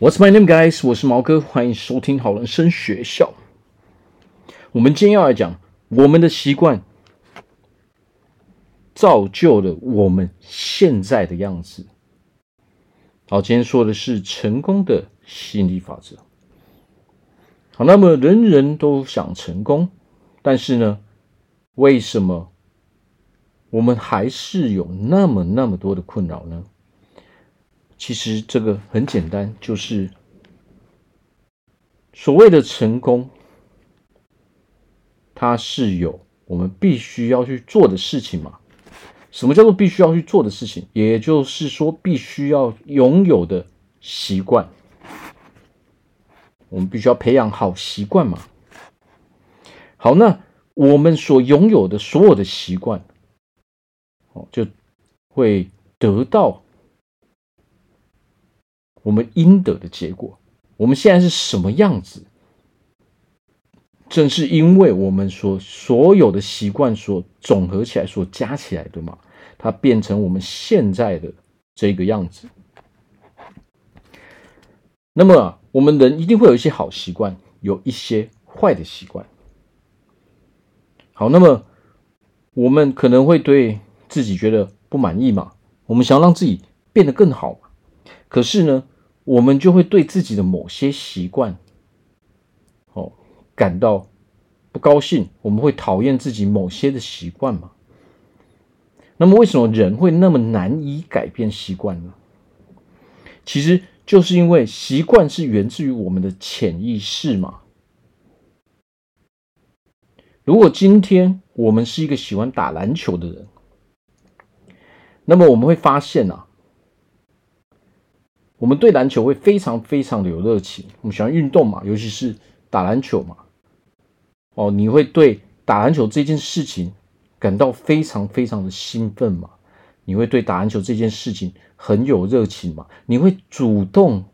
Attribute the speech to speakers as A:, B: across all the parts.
A: What's my name, guys？我是毛哥，欢迎收听好人生学校。我们今天要来讲，我们的习惯造就了我们现在的样子。好，今天说的是成功的吸引力法则。好，那么人人都想成功，但是呢，为什么我们还是有那么那么多的困扰呢？其实这个很简单，就是所谓的成功，它是有我们必须要去做的事情嘛。什么叫做必须要去做的事情？也就是说，必须要拥有的习惯，我们必须要培养好习惯嘛。好，那我们所拥有的所有的习惯，哦，就会得到。我们应得的结果，我们现在是什么样子？正是因为我们所所有的习惯所总合起来、所加起来的嘛，它变成我们现在的这个样子。那么，我们人一定会有一些好习惯，有一些坏的习惯。好，那么我们可能会对自己觉得不满意嘛？我们想要让自己变得更好？可是呢，我们就会对自己的某些习惯，哦，感到不高兴。我们会讨厌自己某些的习惯嘛？那么，为什么人会那么难以改变习惯呢？其实就是因为习惯是源自于我们的潜意识嘛。如果今天我们是一个喜欢打篮球的人，那么我们会发现啊。我们对篮球会非常非常的有热情，我们喜欢运动嘛，尤其是打篮球嘛。哦，你会对打篮球这件事情感到非常非常的兴奋嘛？你会对打篮球这件事情很有热情嘛？你会主动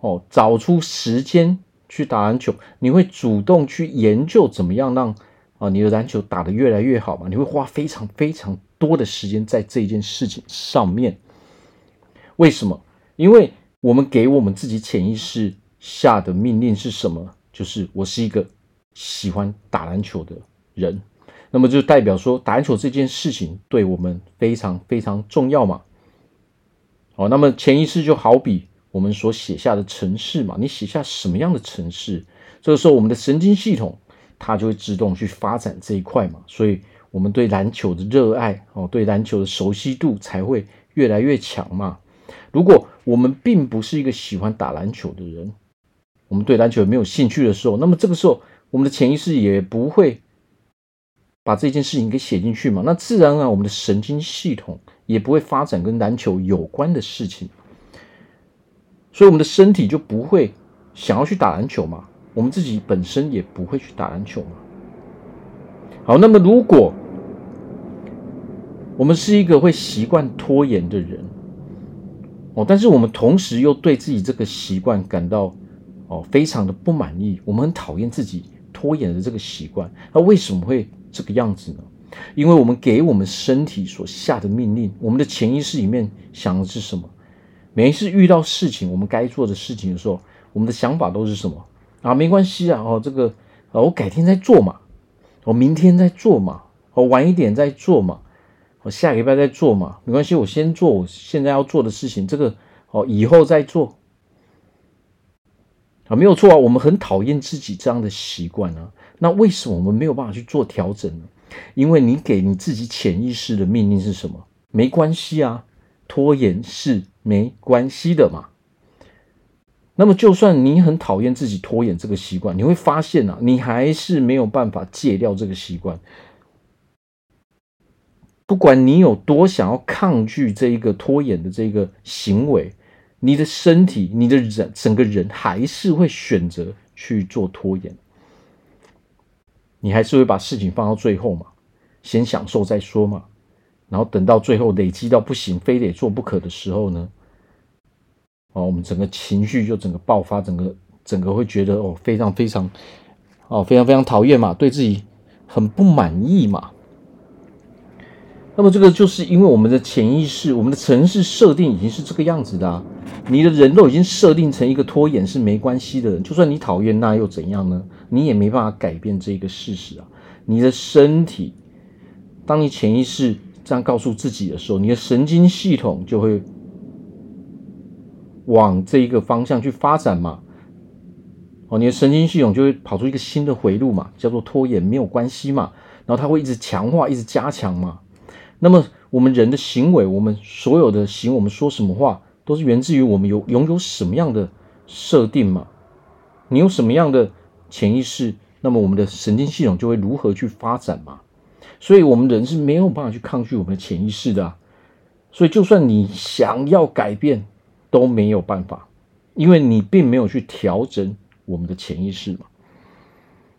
A: 哦找出时间去打篮球，你会主动去研究怎么样让啊你的篮球打得越来越好嘛？你会花非常非常多的时间在这件事情上面。为什么？因为我们给我们自己潜意识下的命令是什么？就是我是一个喜欢打篮球的人，那么就代表说打篮球这件事情对我们非常非常重要嘛。好，那么潜意识就好比我们所写下的程式嘛，你写下什么样的程式，这个时候我们的神经系统它就会自动去发展这一块嘛，所以我们对篮球的热爱哦，对篮球的熟悉度才会越来越强嘛。如果我们并不是一个喜欢打篮球的人，我们对篮球也没有兴趣的时候，那么这个时候我们的潜意识也不会把这件事情给写进去嘛。那自然而然，我们的神经系统也不会发展跟篮球有关的事情，所以我们的身体就不会想要去打篮球嘛。我们自己本身也不会去打篮球嘛。好，那么如果我们是一个会习惯拖延的人。哦，但是我们同时又对自己这个习惯感到哦非常的不满意，我们很讨厌自己拖延的这个习惯。那为什么会这个样子呢？因为我们给我们身体所下的命令，我们的潜意识里面想的是什么？每一次遇到事情，我们该做的事情的时候，我们的想法都是什么？啊，没关系啊，哦，这个啊，我改天再做嘛，我明天再做嘛，我晚一点再做嘛。我下个礼拜再做嘛，没关系，我先做我现在要做的事情，这个哦以后再做啊，没有错啊，我们很讨厌自己这样的习惯啊，那为什么我们没有办法去做调整呢？因为你给你自己潜意识的命令是什么？没关系啊，拖延是没关系的嘛。那么就算你很讨厌自己拖延这个习惯，你会发现啊，你还是没有办法戒掉这个习惯。不管你有多想要抗拒这一个拖延的这个行为，你的身体、你的人、整个人还是会选择去做拖延。你还是会把事情放到最后嘛，先享受再说嘛。然后等到最后累积到不行，非得做不可的时候呢，哦，我们整个情绪就整个爆发，整个整个会觉得哦，非常非常哦，非常非常讨厌嘛，对自己很不满意嘛。那么这个就是因为我们的潜意识，我们的程式设定已经是这个样子的。你的人都已经设定成一个拖延是没关系的人，就算你讨厌，那又怎样呢？你也没办法改变这个事实啊。你的身体，当你潜意识这样告诉自己的时候，你的神经系统就会往这一个方向去发展嘛。哦，你的神经系统就会跑出一个新的回路嘛，叫做拖延没有关系嘛。然后它会一直强化，一直加强嘛。那么我们人的行为，我们所有的行，我们说什么话，都是源自于我们有拥有什么样的设定嘛？你有什么样的潜意识，那么我们的神经系统就会如何去发展嘛？所以，我们人是没有办法去抗拒我们的潜意识的啊。所以，就算你想要改变，都没有办法，因为你并没有去调整我们的潜意识嘛。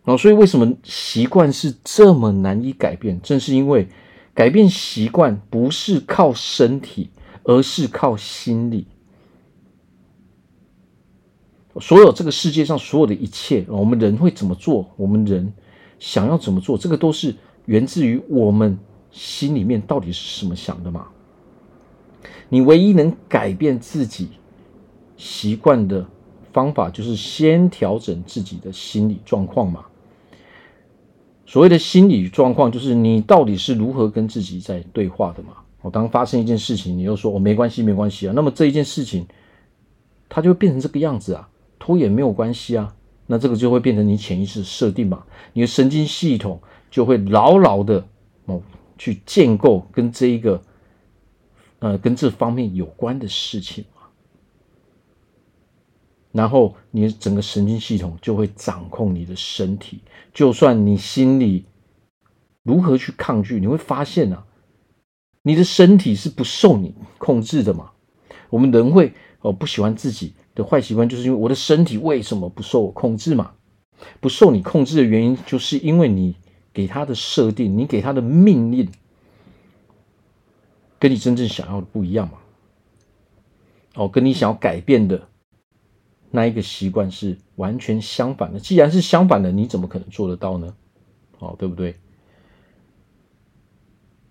A: 然后，所以为什么习惯是这么难以改变？正是因为。改变习惯不是靠身体，而是靠心理。所有这个世界上所有的一切，我们人会怎么做？我们人想要怎么做？这个都是源自于我们心里面到底是什么想的嘛？你唯一能改变自己习惯的方法，就是先调整自己的心理状况嘛。所谓的心理状况，就是你到底是如何跟自己在对话的嘛？我当发生一件事情，你又说我没关系，没关系啊。那么这一件事情，它就会变成这个样子啊。拖延没有关系啊，那这个就会变成你潜意识设定嘛。你的神经系统就会牢牢的哦去建构跟这一个呃跟这方面有关的事情。然后你整个神经系统就会掌控你的身体，就算你心里如何去抗拒，你会发现啊，你的身体是不受你控制的嘛。我们人会哦不喜欢自己的坏习惯，就是因为我的身体为什么不受我控制嘛？不受你控制的原因，就是因为你给他的设定，你给他的命令，跟你真正想要的不一样嘛。哦，跟你想要改变的。那一个习惯是完全相反的。既然是相反的，你怎么可能做得到呢？哦，对不对？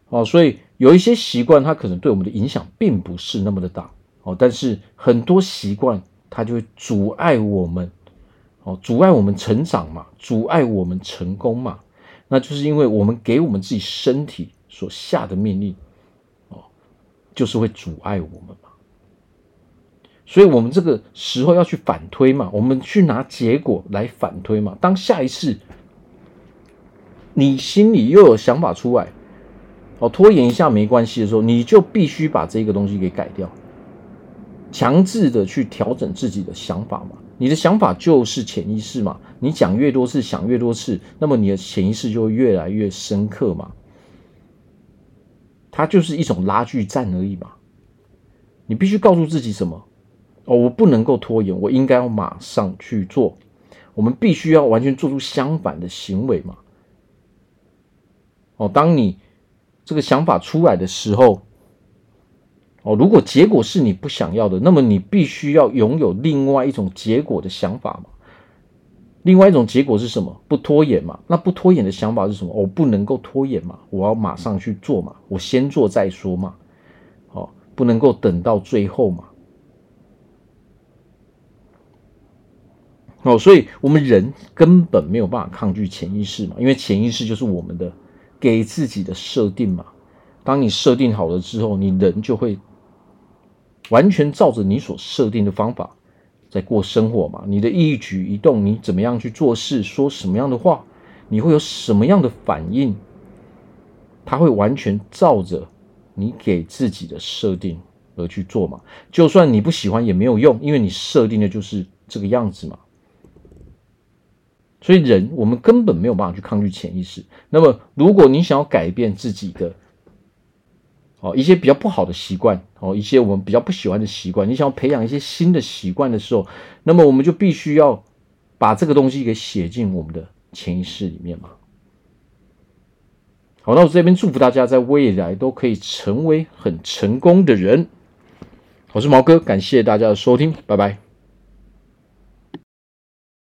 A: 哦，所以有一些习惯，它可能对我们的影响并不是那么的大。哦，但是很多习惯，它就会阻碍我们，哦，阻碍我们成长嘛，阻碍我们成功嘛。那就是因为我们给我们自己身体所下的命令，哦，就是会阻碍我们。所以，我们这个时候要去反推嘛，我们去拿结果来反推嘛。当下一次你心里又有想法出来，哦，拖延一下没关系的时候，你就必须把这个东西给改掉，强制的去调整自己的想法嘛。你的想法就是潜意识嘛，你讲越多次，想越多次，那么你的潜意识就会越来越深刻嘛。它就是一种拉锯战而已嘛。你必须告诉自己什么？哦，我不能够拖延，我应该要马上去做。我们必须要完全做出相反的行为嘛。哦，当你这个想法出来的时候，哦，如果结果是你不想要的，那么你必须要拥有另外一种结果的想法嘛。另外一种结果是什么？不拖延嘛。那不拖延的想法是什么？我不能够拖延嘛，我要马上去做嘛，我先做再说嘛。哦，不能够等到最后嘛。哦，所以我们人根本没有办法抗拒潜意识嘛，因为潜意识就是我们的给自己的设定嘛。当你设定好了之后，你人就会完全照着你所设定的方法在过生活嘛。你的一举一动，你怎么样去做事，说什么样的话，你会有什么样的反应，它会完全照着你给自己的设定而去做嘛。就算你不喜欢也没有用，因为你设定的就是这个样子嘛。所以人，我们根本没有办法去抗拒潜意识。那么，如果你想要改变自己的哦一些比较不好的习惯哦，一些我们比较不喜欢的习惯，你想要培养一些新的习惯的时候，那么我们就必须要把这个东西给写进我们的潜意识里面嘛。好，那我这边祝福大家在未来都可以成为很成功的人。我是毛哥，感谢大家的收听，拜拜。